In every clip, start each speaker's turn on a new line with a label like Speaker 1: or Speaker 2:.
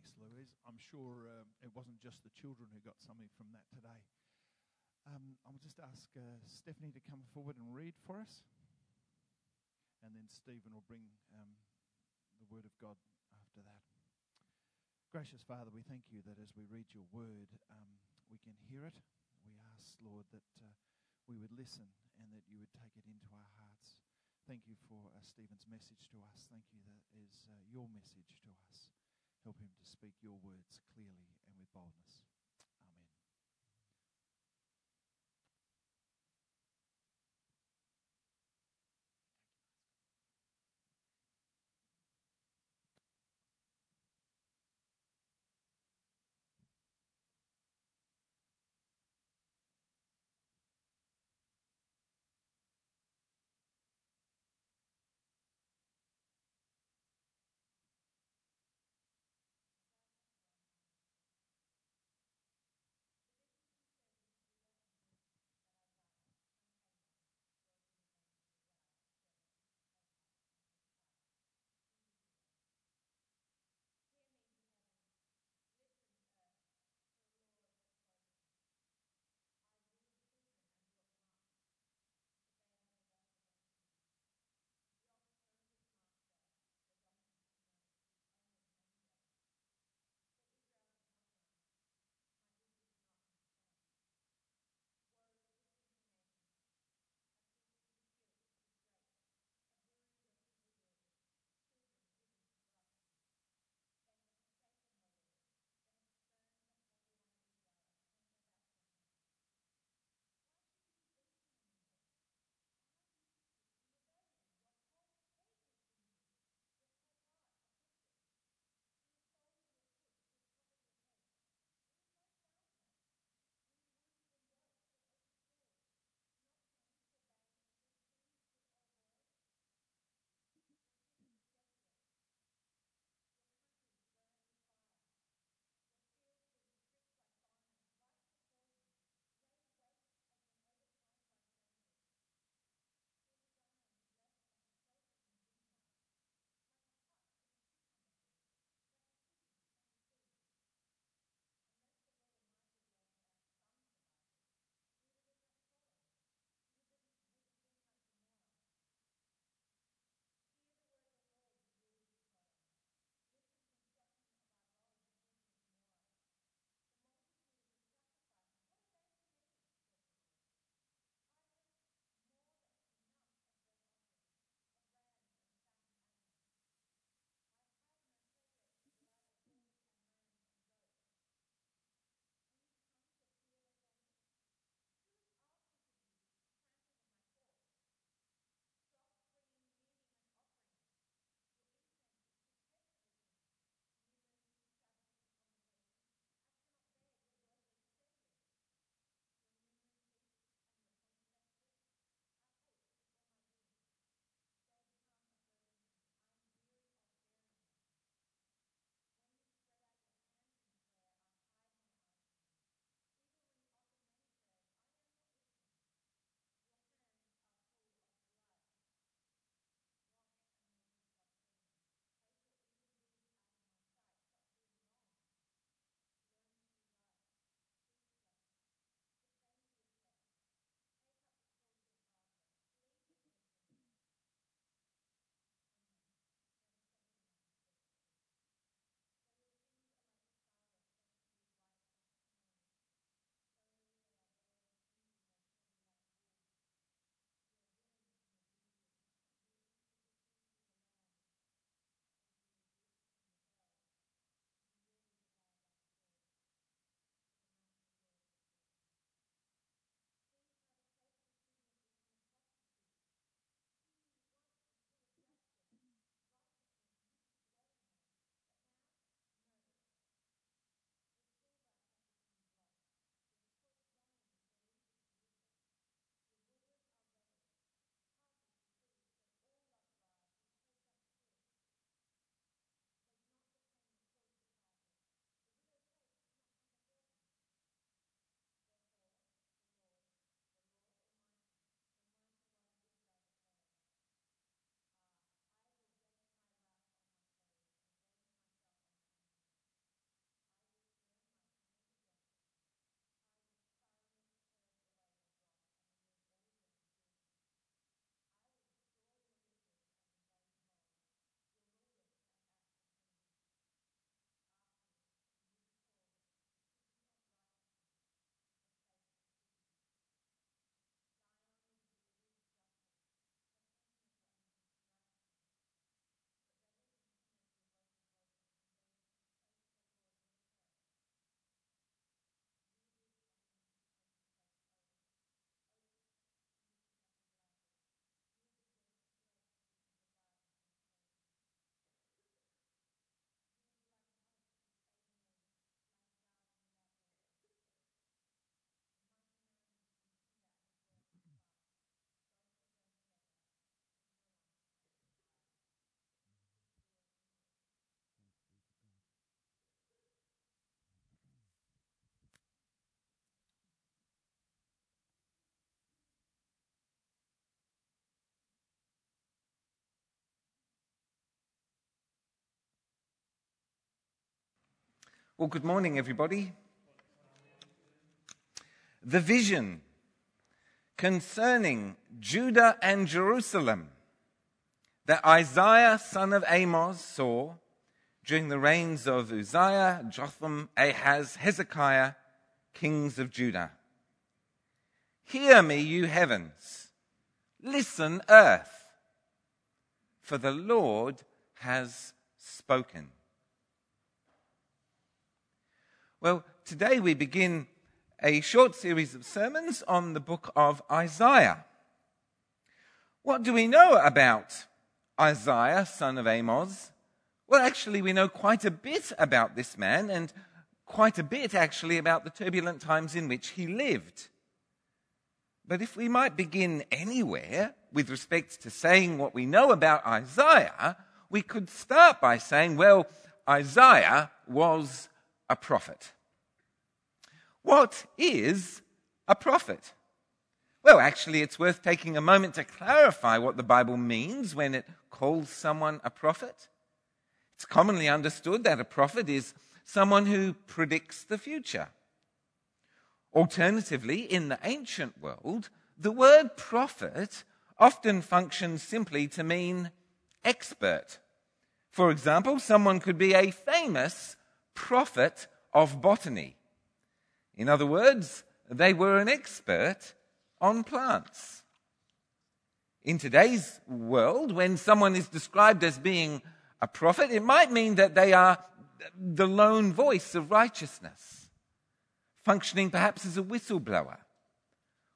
Speaker 1: Thanks, Louise. I'm sure um, it wasn't just the children who got something from that today. Um, I'll just ask uh, Stephanie to come forward and read for us. And then Stephen will bring um, the word of God after that. Gracious Father, we thank you that as we read your word, um, we can hear it. We ask, Lord, that uh, we would listen and that you would take it into our hearts. Thank you for uh, Stephen's message to us. Thank you that is uh, your message to us. Help him to speak your words clearly and with boldness.
Speaker 2: Well, good morning, everybody. The vision concerning Judah and Jerusalem that Isaiah, son of Amoz, saw during the reigns of Uzziah, Jotham, Ahaz, Hezekiah, kings of Judah. Hear me, you heavens. Listen, earth. For the Lord has spoken. Well, today we begin a short series of sermons on the book of Isaiah. What do we know about Isaiah, son of Amoz? Well, actually, we know quite a bit about this man and quite a bit, actually, about the turbulent times in which he lived. But if we might begin anywhere with respect to saying what we know about Isaiah, we could start by saying, well, Isaiah was a prophet. What is a prophet? Well, actually, it's worth taking a moment to clarify what the Bible means when it calls someone a prophet. It's commonly understood that a prophet is someone who predicts the future. Alternatively, in the ancient world, the word prophet often functions simply to mean expert. For example, someone could be a famous prophet of botany. In other words, they were an expert on plants. In today's world, when someone is described as being a prophet, it might mean that they are the lone voice of righteousness, functioning perhaps as a whistleblower,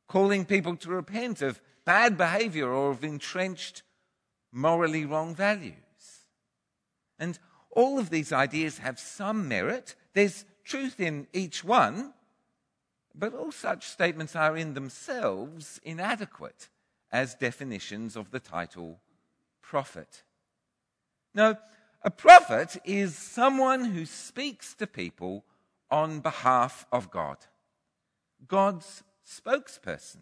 Speaker 2: calling people to repent of bad behavior or of entrenched morally wrong values. And all of these ideas have some merit. There's truth in each one, but all such statements are in themselves inadequate as definitions of the title prophet. Now, a prophet is someone who speaks to people on behalf of God, God's spokesperson.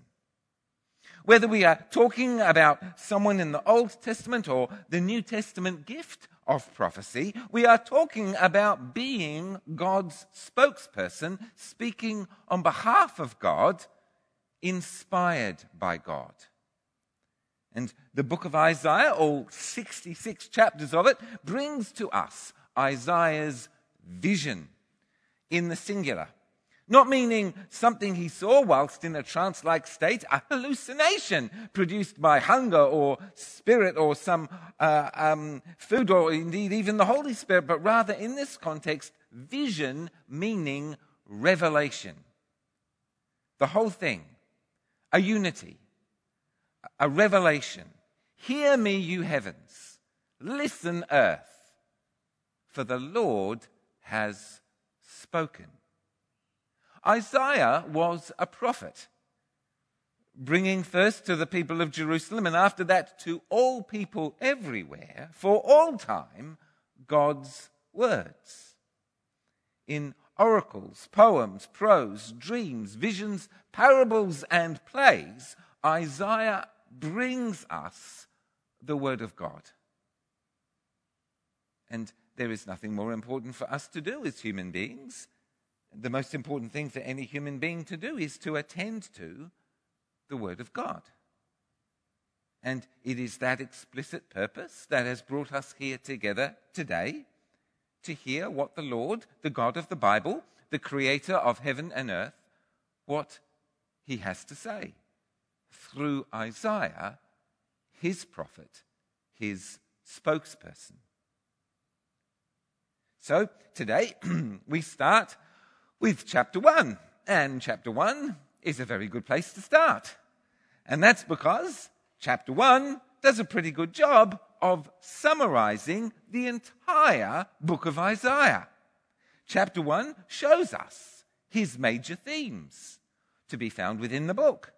Speaker 2: Whether we are talking about someone in the Old Testament or the New Testament gift of prophecy, we are talking about being God's spokesperson, speaking on behalf of God, inspired by God. And the book of Isaiah, all 66 chapters of it, brings to us Isaiah's vision in the singular. Not meaning something he saw whilst in a trance like state, a hallucination produced by hunger or spirit or some uh, um, food or indeed even the Holy Spirit, but rather in this context, vision meaning revelation. The whole thing, a unity, a revelation. Hear me, you heavens. Listen, earth. For the Lord has spoken. Isaiah was a prophet, bringing first to the people of Jerusalem and after that to all people everywhere, for all time, God's words. In oracles, poems, prose, dreams, visions, parables, and plays, Isaiah brings us the Word of God. And there is nothing more important for us to do as human beings. The most important thing for any human being to do is to attend to the Word of God. And it is that explicit purpose that has brought us here together today to hear what the Lord, the God of the Bible, the creator of heaven and earth, what he has to say through Isaiah, his prophet, his spokesperson. So today we start with chapter 1, and chapter 1 is a very good place to start. And that's because chapter 1 does a pretty good job of summarizing the entire book of Isaiah. Chapter 1 shows us his major themes to be found within the book.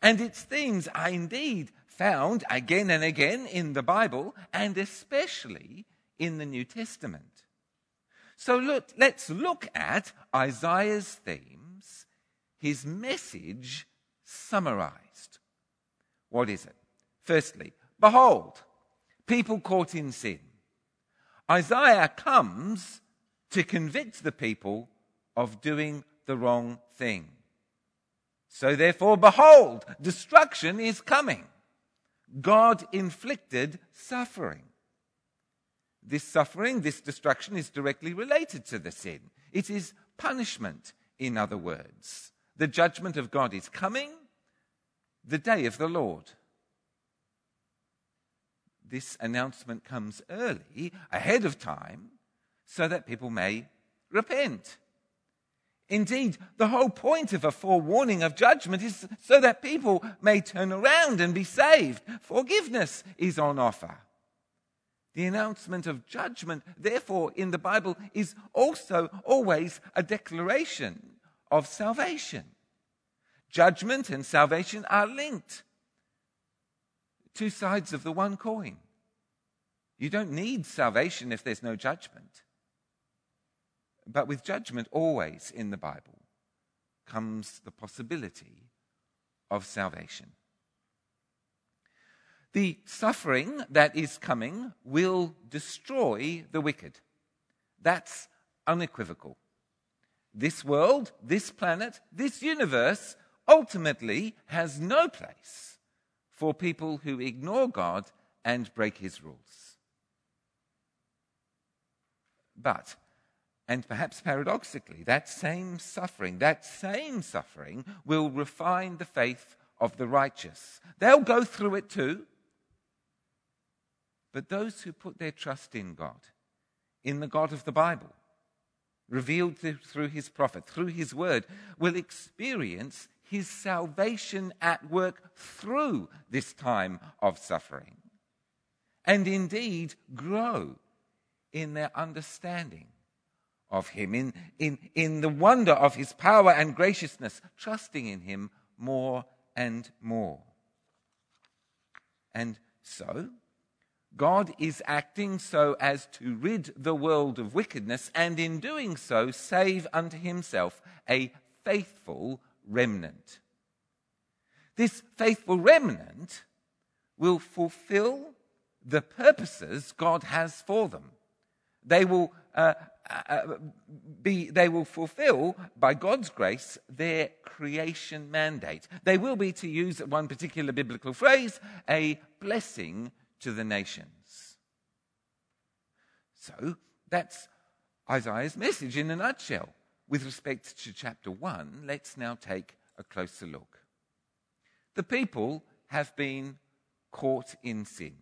Speaker 2: And its themes are indeed found again and again in the Bible and especially in the New Testament. So look, let's look at Isaiah's themes, his message summarized. What is it? Firstly, behold, people caught in sin. Isaiah comes to convict the people of doing the wrong thing. So therefore, behold, destruction is coming. God inflicted suffering. This suffering, this destruction is directly related to the sin. It is punishment, in other words. The judgment of God is coming, the day of the Lord. This announcement comes early, ahead of time, so that people may repent. Indeed, the whole point of a forewarning of judgment is so that people may turn around and be saved. Forgiveness is on offer. The announcement of judgment, therefore, in the Bible is also always a declaration of salvation. Judgment and salvation are linked, two sides of the one coin. You don't need salvation if there's no judgment. But with judgment, always in the Bible, comes the possibility of salvation. The suffering that is coming will destroy the wicked. That's unequivocal. This world, this planet, this universe ultimately has no place for people who ignore God and break his rules. But and perhaps paradoxically, that same suffering, that same suffering will refine the faith of the righteous. They'll go through it too. But those who put their trust in God, in the God of the Bible, revealed through his prophet, through his word, will experience his salvation at work through this time of suffering. And indeed grow in their understanding of him, in, in, in the wonder of his power and graciousness, trusting in him more and more. And so, God is acting so as to rid the world of wickedness, and in doing so, save unto himself a faithful remnant. This faithful remnant will fulfill the purposes God has for them. They will uh, uh, be, they will fulfill, by God's grace, their creation mandate. They will be, to use one particular biblical phrase, a blessing to the nations. So that's Isaiah's message in a nutshell. With respect to chapter 1, let's now take a closer look. The people have been caught in sin.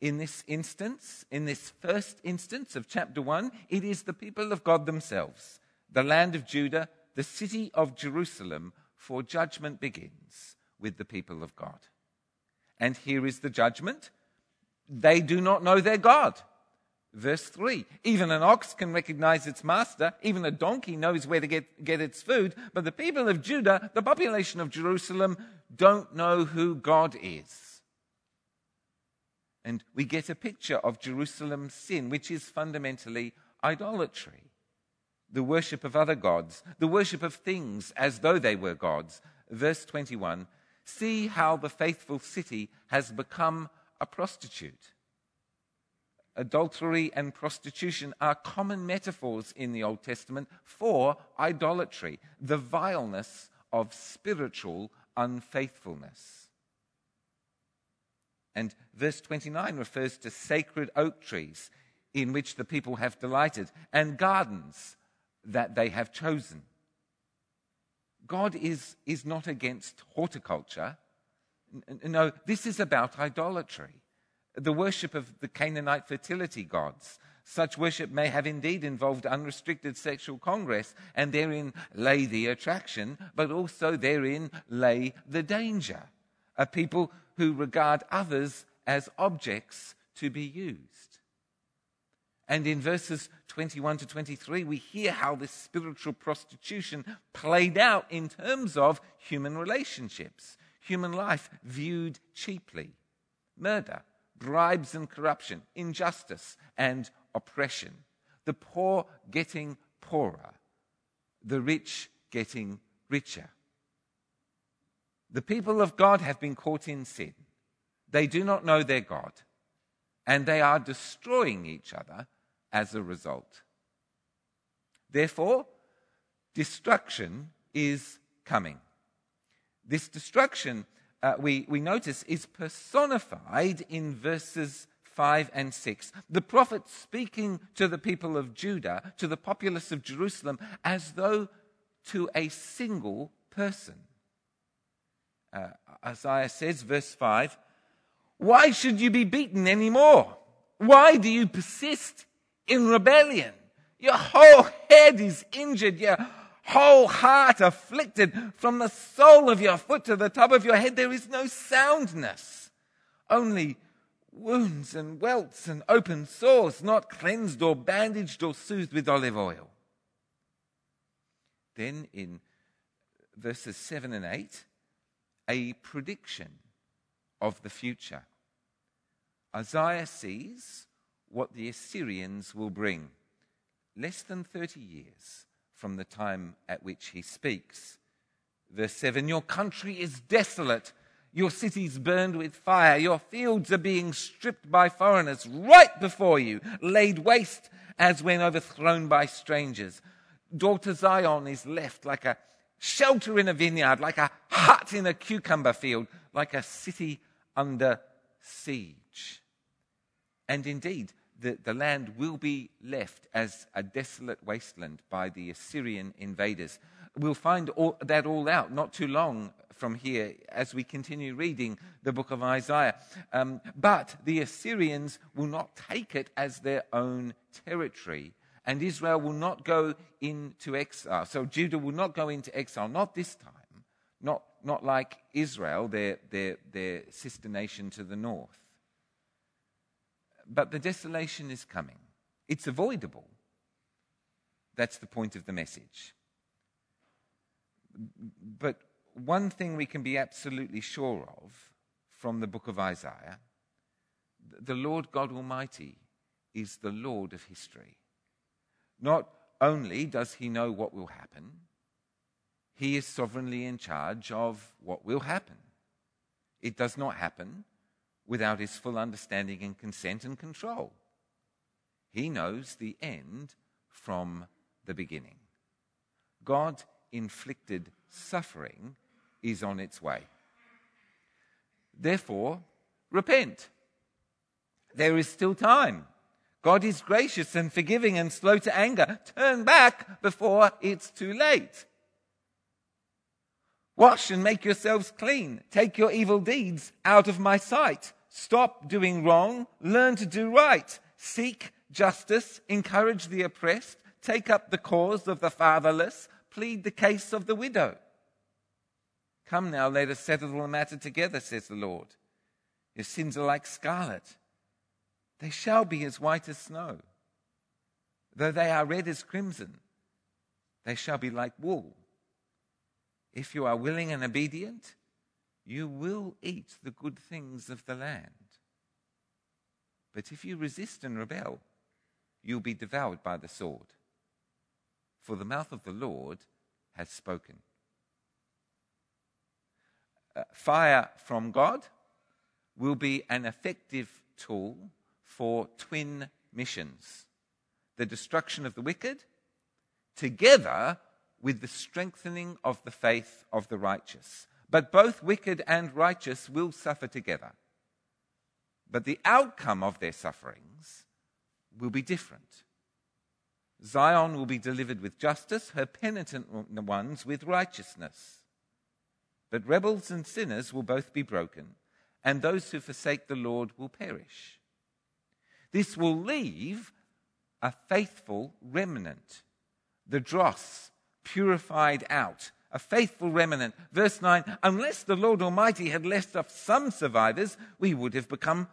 Speaker 2: In this instance, in this first instance of chapter 1, it is the people of God themselves, the land of Judah, the city of Jerusalem, for judgment begins with the people of God. And here is the judgment they do not know their God. Verse 3 Even an ox can recognize its master, even a donkey knows where to get, get its food, but the people of Judah, the population of Jerusalem, don't know who God is. And we get a picture of Jerusalem's sin, which is fundamentally idolatry the worship of other gods, the worship of things as though they were gods. Verse 21 See how the faithful city has become a prostitute. Adultery and prostitution are common metaphors in the Old Testament for idolatry, the vileness of spiritual unfaithfulness. And verse 29 refers to sacred oak trees in which the people have delighted and gardens that they have chosen. God is, is not against horticulture. No, this is about idolatry, the worship of the Canaanite fertility gods. Such worship may have indeed involved unrestricted sexual congress, and therein lay the attraction, but also therein lay the danger. A people who regard others as objects to be used. And in verses 21 to 23, we hear how this spiritual prostitution played out in terms of human relationships, human life viewed cheaply, murder, bribes and corruption, injustice and oppression, the poor getting poorer, the rich getting richer. The people of God have been caught in sin. They do not know their God, and they are destroying each other as a result. Therefore, destruction is coming. This destruction, uh, we, we notice, is personified in verses 5 and 6. The prophet speaking to the people of Judah, to the populace of Jerusalem, as though to a single person. Uh, Isaiah says, verse 5, Why should you be beaten anymore? Why do you persist in rebellion? Your whole head is injured, your whole heart afflicted. From the sole of your foot to the top of your head, there is no soundness, only wounds and welts and open sores, not cleansed or bandaged or soothed with olive oil. Then in verses 7 and 8, a prediction of the future. Isaiah sees what the Assyrians will bring less than 30 years from the time at which he speaks. Verse 7 Your country is desolate, your cities burned with fire, your fields are being stripped by foreigners right before you, laid waste as when overthrown by strangers. Daughter Zion is left like a shelter in a vineyard, like a hut in a cucumber field, like a city under siege. And indeed, the, the land will be left as a desolate wasteland by the Assyrian invaders. We'll find all, that all out not too long from here as we continue reading the book of Isaiah. Um, but the Assyrians will not take it as their own territory, and Israel will not go into exile. So Judah will not go into exile, not this time, not, not like Israel, their, their, their sister nation to the north. But the desolation is coming. It's avoidable. That's the point of the message. But one thing we can be absolutely sure of from the book of Isaiah the Lord God Almighty is the Lord of history. Not only does he know what will happen, he is sovereignly in charge of what will happen. It does not happen without his full understanding and consent and control. He knows the end from the beginning. God inflicted suffering is on its way. Therefore, repent. There is still time. God is gracious and forgiving and slow to anger. Turn back before it's too late. Wash and make yourselves clean. Take your evil deeds out of my sight. Stop doing wrong. Learn to do right. Seek justice. Encourage the oppressed. Take up the cause of the fatherless. Plead the case of the widow. Come now, let us settle the matter together, says the Lord. Your sins are like scarlet. They shall be as white as snow. Though they are red as crimson, they shall be like wool. If you are willing and obedient, you will eat the good things of the land. But if you resist and rebel, you'll be devoured by the sword. For the mouth of the Lord has spoken uh, fire from God will be an effective tool for twin missions the destruction of the wicked, together with the strengthening of the faith of the righteous. But both wicked and righteous will suffer together. But the outcome of their sufferings will be different. Zion will be delivered with justice, her penitent ones with righteousness. But rebels and sinners will both be broken, and those who forsake the Lord will perish. This will leave a faithful remnant, the dross purified out, a faithful remnant. Verse 9 Unless the Lord Almighty had left off some survivors, we would have become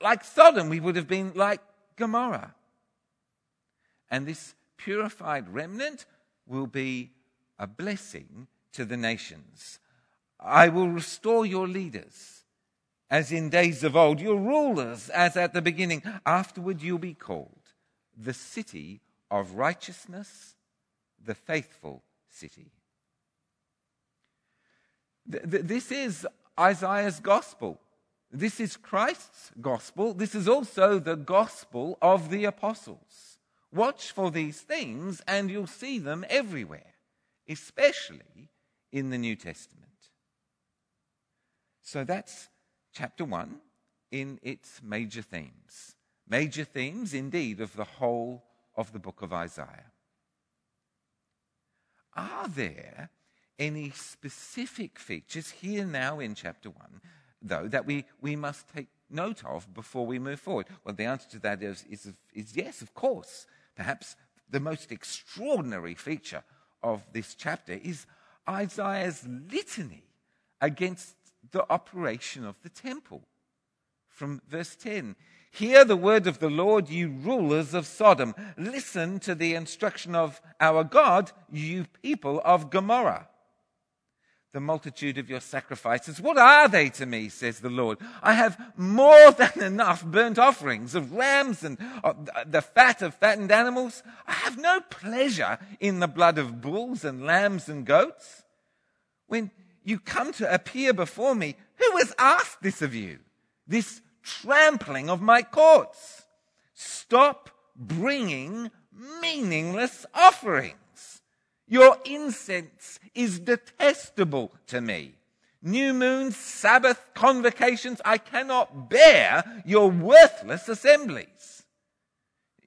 Speaker 2: like Sodom, we would have been like Gomorrah. And this purified remnant will be a blessing to the nations. I will restore your leaders as in days of old, your rulers as at the beginning. Afterward, you'll be called the city of righteousness, the faithful city. This is Isaiah's gospel. This is Christ's gospel. This is also the gospel of the apostles. Watch for these things, and you'll see them everywhere, especially in the New Testament. So that's chapter 1 in its major themes. Major themes, indeed, of the whole of the book of Isaiah. Are there any specific features here now in chapter 1, though, that we, we must take note of before we move forward? Well, the answer to that is, is, is yes, of course. Perhaps the most extraordinary feature of this chapter is Isaiah's litany against the operation of the temple. From verse 10 Hear the word of the Lord, you rulers of Sodom. Listen to the instruction of our God, you people of Gomorrah. The multitude of your sacrifices, what are they to me, says the Lord? I have more than enough burnt offerings of rams and uh, the fat of fattened animals. I have no pleasure in the blood of bulls and lambs and goats. When you come to appear before me, who has asked this of you? This trampling of my courts. Stop bringing meaningless offerings. Your incense is detestable to me. New moons, Sabbath, convocations, I cannot bear your worthless assemblies.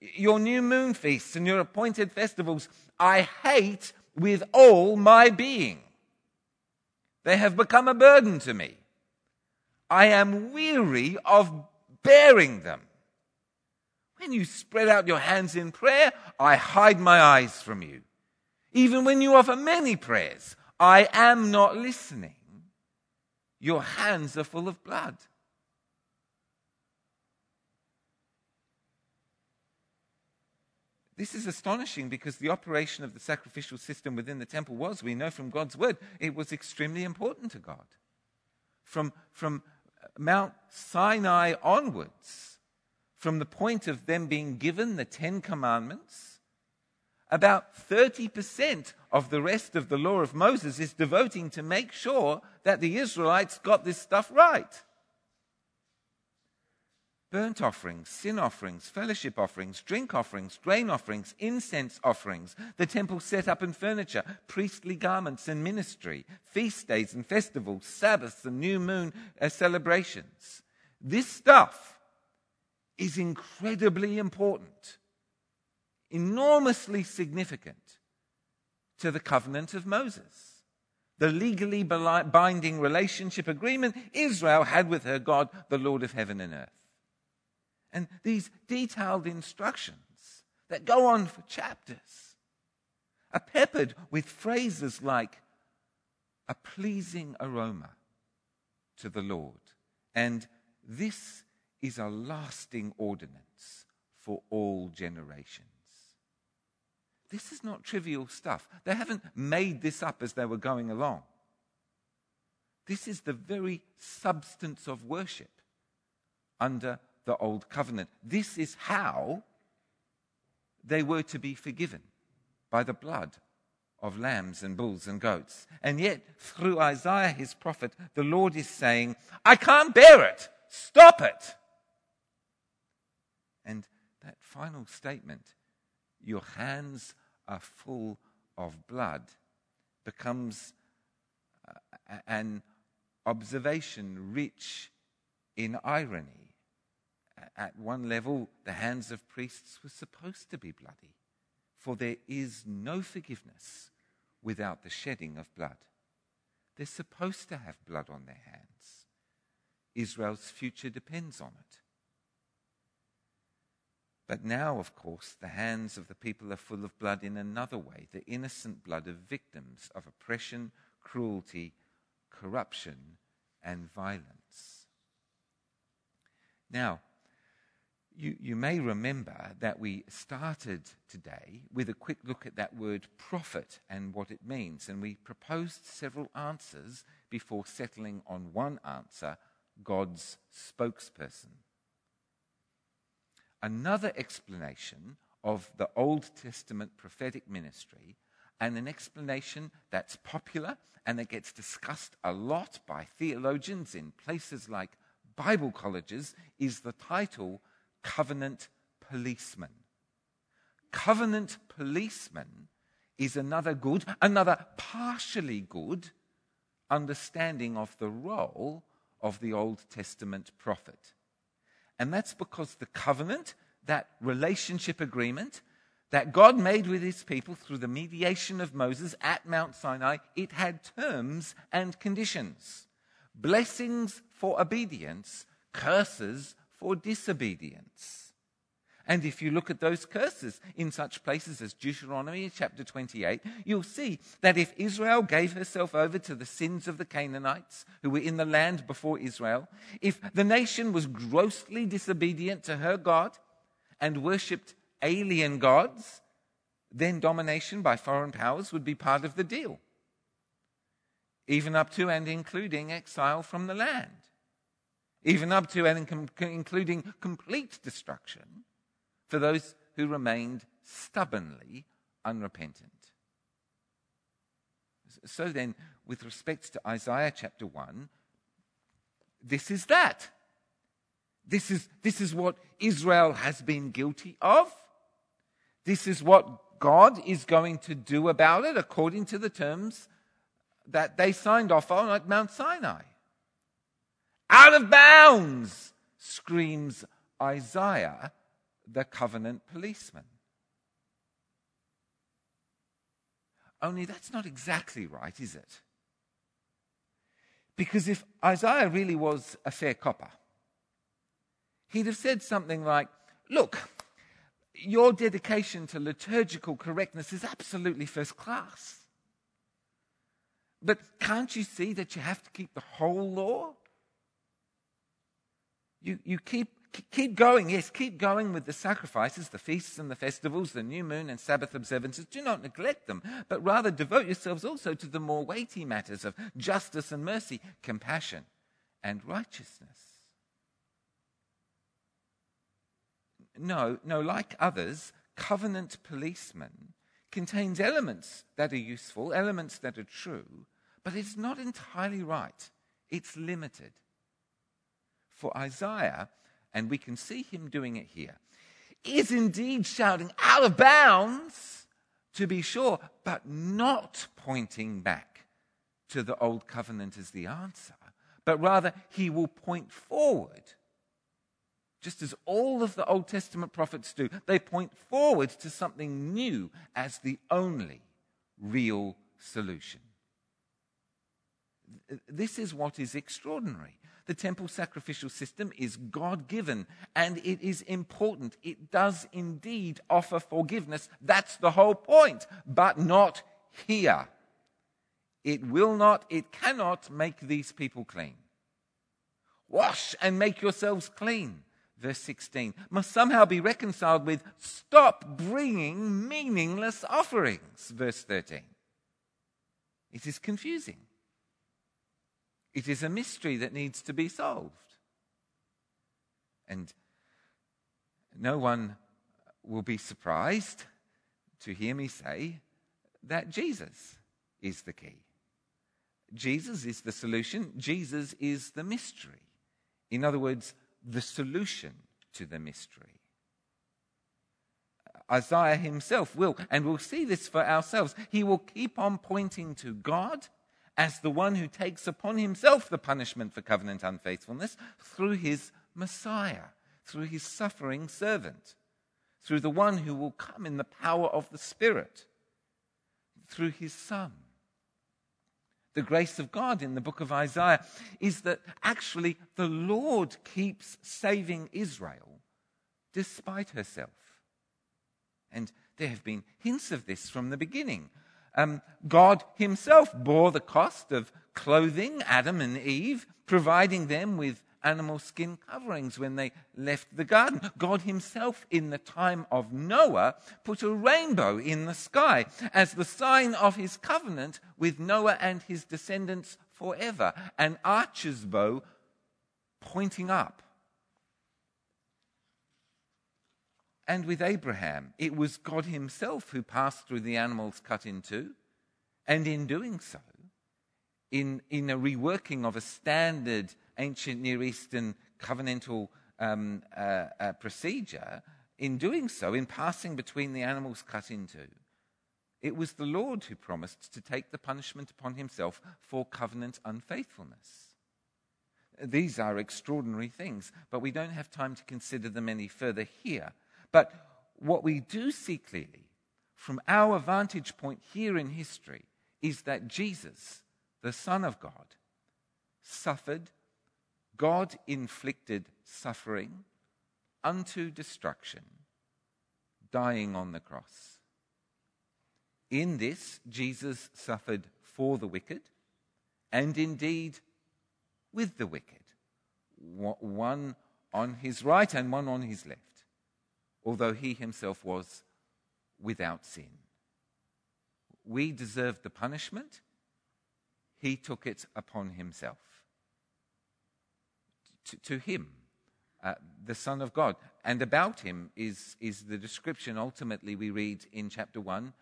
Speaker 2: Your new moon feasts and your appointed festivals, I hate with all my being. They have become a burden to me. I am weary of bearing them. When you spread out your hands in prayer, I hide my eyes from you. Even when you offer many prayers, I am not listening. Your hands are full of blood. This is astonishing because the operation of the sacrificial system within the temple was, we know from God's word, it was extremely important to God. From, from Mount Sinai onwards, from the point of them being given the Ten Commandments, about 30% of the rest of the law of Moses is devoting to make sure that the Israelites got this stuff right burnt offerings, sin offerings, fellowship offerings, drink offerings, grain offerings, incense offerings, the temple set up and furniture, priestly garments and ministry, feast days and festivals, Sabbaths and new moon uh, celebrations. This stuff is incredibly important, enormously significant to the covenant of Moses. The legally binding relationship agreement Israel had with her God, the Lord of heaven and earth. And these detailed instructions that go on for chapters are peppered with phrases like a pleasing aroma to the Lord. And this is a lasting ordinance for all generations. This is not trivial stuff. They haven't made this up as they were going along. This is the very substance of worship under the old covenant. This is how they were to be forgiven by the blood of lambs and bulls and goats. And yet, through Isaiah, his prophet, the Lord is saying, I can't bear it. Stop it. And that final statement, your hands are full of blood, becomes uh, an observation rich in irony at one level, the hands of priests were supposed to be bloody, for there is no forgiveness without the shedding of blood. They're supposed to have blood on their hands. Israel's future depends on it. But now, of course, the hands of the people are full of blood in another way the innocent blood of victims of oppression, cruelty, corruption, and violence. Now, you, you may remember that we started today with a quick look at that word prophet and what it means. And we proposed several answers before settling on one answer God's spokesperson. Another explanation of the Old Testament prophetic ministry, and an explanation that's popular and that gets discussed a lot by theologians in places like Bible colleges, is the title covenant policeman. covenant policeman is another good, another partially good understanding of the role of the Old Testament prophet. And that's because the covenant, that relationship agreement that God made with his people through the mediation of Moses at Mount Sinai, it had terms and conditions. Blessings for obedience, curses for disobedience. And if you look at those curses in such places as Deuteronomy chapter 28, you'll see that if Israel gave herself over to the sins of the Canaanites who were in the land before Israel, if the nation was grossly disobedient to her God and worshipped alien gods, then domination by foreign powers would be part of the deal, even up to and including exile from the land, even up to and including complete destruction for those who remained stubbornly unrepentant. So then, with respect to Isaiah chapter 1, this is that. This is, this is what Israel has been guilty of. This is what God is going to do about it according to the terms that they signed off on at Mount Sinai. Out of bounds, screams Isaiah the covenant policeman. Only that's not exactly right, is it? Because if Isaiah really was a fair copper, he'd have said something like, Look, your dedication to liturgical correctness is absolutely first class. But can't you see that you have to keep the whole law? You, you keep keep going, yes, keep going with the sacrifices, the feasts and the festivals, the new moon and Sabbath observances. Do not neglect them, but rather devote yourselves also to the more weighty matters of justice and mercy, compassion and righteousness. No, no, like others, covenant policeman contains elements that are useful, elements that are true, but it's not entirely right. It's limited. For Isaiah, and we can see him doing it here, is indeed shouting out of bounds, to be sure, but not pointing back to the old covenant as the answer, but rather he will point forward. Just as all of the Old Testament prophets do, they point forward to something new as the only real solution. This is what is extraordinary. The temple sacrificial system is God given and it is important. It does indeed offer forgiveness. That's the whole point, but not here. It will not, it cannot make these people clean. Wash and make yourselves clean. Verse 16 must somehow be reconciled with stop bringing meaningless offerings. Verse 13. It is confusing. It is a mystery that needs to be solved. And no one will be surprised to hear me say that Jesus is the key. Jesus is the solution, Jesus is the mystery. In other words, the solution to the mystery. Isaiah himself will, and we'll see this for ourselves, he will keep on pointing to God as the one who takes upon himself the punishment for covenant unfaithfulness through his Messiah, through his suffering servant, through the one who will come in the power of the Spirit, through his Son. The grace of God in the book of Isaiah is that actually the Lord keeps saving Israel despite herself. And there have been hints of this from the beginning. Um, God Himself bore the cost of clothing Adam and Eve, providing them with animal skin coverings when they left the garden. God Himself, in the time of Noah, put a rainbow in the sky as the sign of His covenant with Noah and his descendants forever, an archer's bow pointing up. And with Abraham, it was God Himself who passed through the animals cut in two. And in doing so, in, in a reworking of a standard ancient Near Eastern covenantal um, uh, uh, procedure, in doing so, in passing between the animals cut into, it was the Lord who promised to take the punishment upon himself for covenant unfaithfulness. These are extraordinary things, but we don't have time to consider them any further here. But what we do see clearly from our vantage point here in history is that Jesus, the Son of God, suffered God inflicted suffering unto destruction, dying on the cross. In this, Jesus suffered for the wicked, and indeed with the wicked, one on his right and one on his left, although he himself was without sin. We deserved the punishment, he took it upon himself. To, him, uh, the Son of God. And about him is, is the description ultimately we read in chapter 1,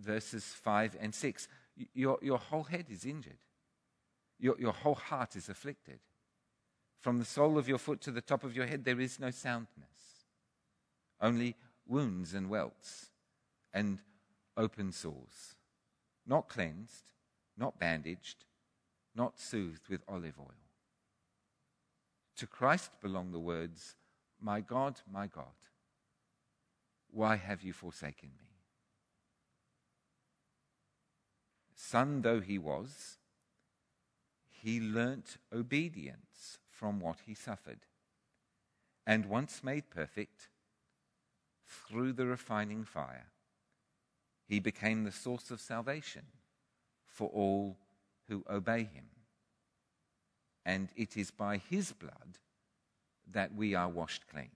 Speaker 2: verses 5 and 6. Your, your whole head is injured, your, your whole heart is afflicted. From the sole of your foot to the top of your head, there is no soundness, only wounds and welts and open sores, not cleansed, not bandaged, not soothed with olive oil. To Christ belong the words, My God, my God, why have you forsaken me? Son though he was, he learnt obedience from what he suffered. And once made perfect, through the refining fire, he became the source of salvation for all who obey him. And it is by his blood that we are washed clean.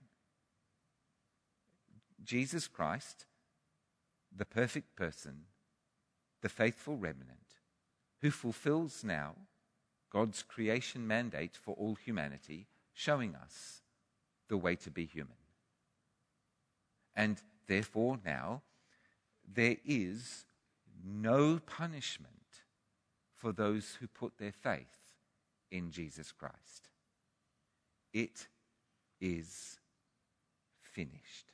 Speaker 2: Jesus Christ, the perfect person, the faithful remnant, who fulfills now God's creation mandate for all humanity, showing us the way to be human. And therefore, now, there is no punishment for those who put their faith in Jesus Christ. It is finished.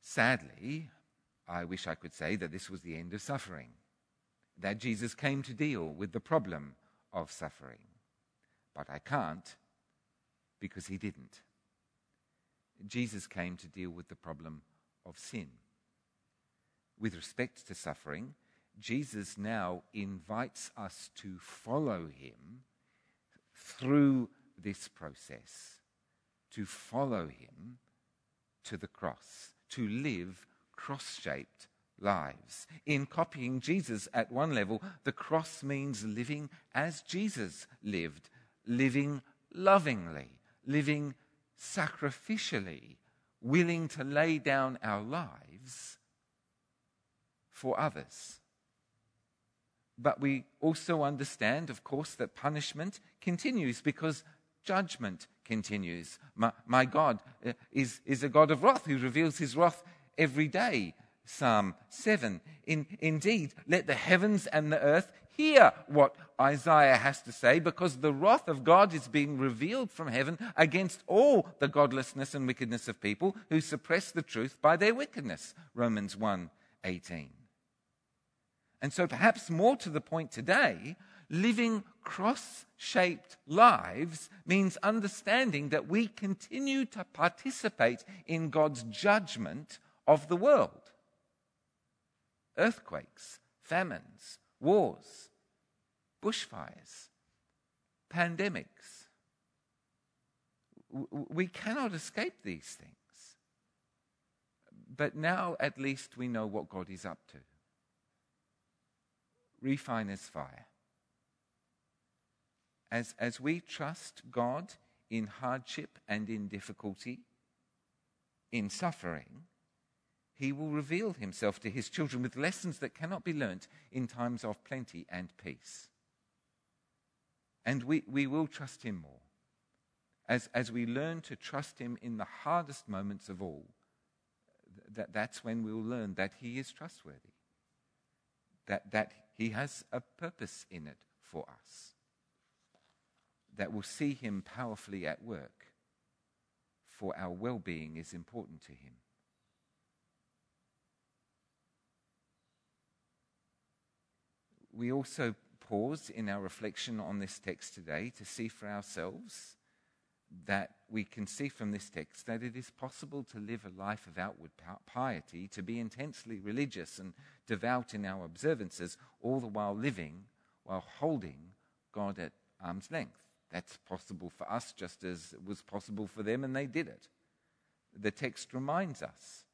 Speaker 2: Sadly, I wish I could say that this was the end of suffering, that Jesus came to deal with the problem of suffering. But I can't because he didn't. Jesus came to deal with the problem of sin. With respect to suffering, Jesus now invites us to follow him through this process, to follow him to the cross, to live cross shaped lives. In copying Jesus at one level, the cross means living as Jesus lived, living lovingly, living sacrificially, willing to lay down our lives for others. But we also understand, of course, that punishment continues because judgment continues. My, my, God uh, is, is a God of wrath who reveals his wrath every day. Psalm 7. In, indeed, let the heavens and the earth hear what Isaiah has to say because the wrath of God is being revealed from heaven against all the godlessness and wickedness of people who suppress the truth by their wickedness. Romans 1 18. And so, perhaps more to the point today, living cross shaped lives means understanding that we continue to participate in God's judgment of the world. Earthquakes, famines, wars, bushfires, pandemics. We cannot escape these things. But now at least we know what God is up to Refine refiner's fire. As, as we trust God in hardship and in difficulty, in suffering, he will reveal himself to his children with lessons that cannot be learnt in times of plenty and peace. And we, we will trust him more. As, as we learn to trust him in the hardest moments of all, that, that's when we'll learn that he is trustworthy, that, that he has a purpose in it for us. that we'll see him powerfully at work, for our well being is important to him. We also pause in our reflection on this text today to see for ourselves that we can see from this text that it is possible to live a life of outward piety, to be intensely religious and devout in our observances, all the while living while holding God at arm's length. That's possible for us just as it was possible for them, and they did it. The text reminds us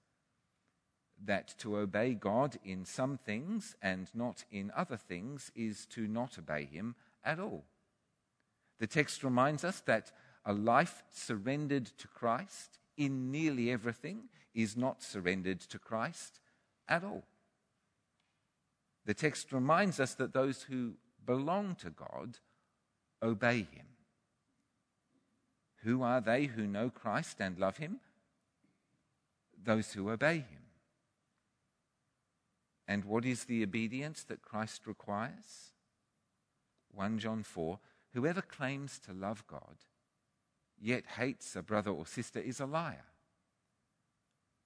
Speaker 2: that to obey God in some things and not in other things is to not obey Him at all. The text reminds us that a life surrendered to Christ in nearly everything is not surrendered to Christ at all. The text reminds us that those who belong to God obey Him. Who are they who know Christ and love Him? Those who obey Him. And what is the obedience that Christ requires? 1 John 4 Whoever claims to love God yet hates a brother or sister is a liar.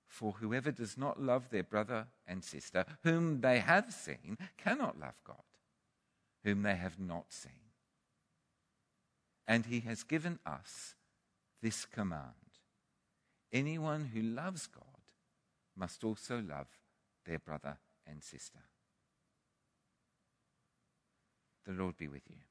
Speaker 2: For whoever does not love their brother and sister, whom they have seen, cannot love God, whom they have not seen. And he has given us this command anyone who loves God must also love their brother and sister. The Lord be with you.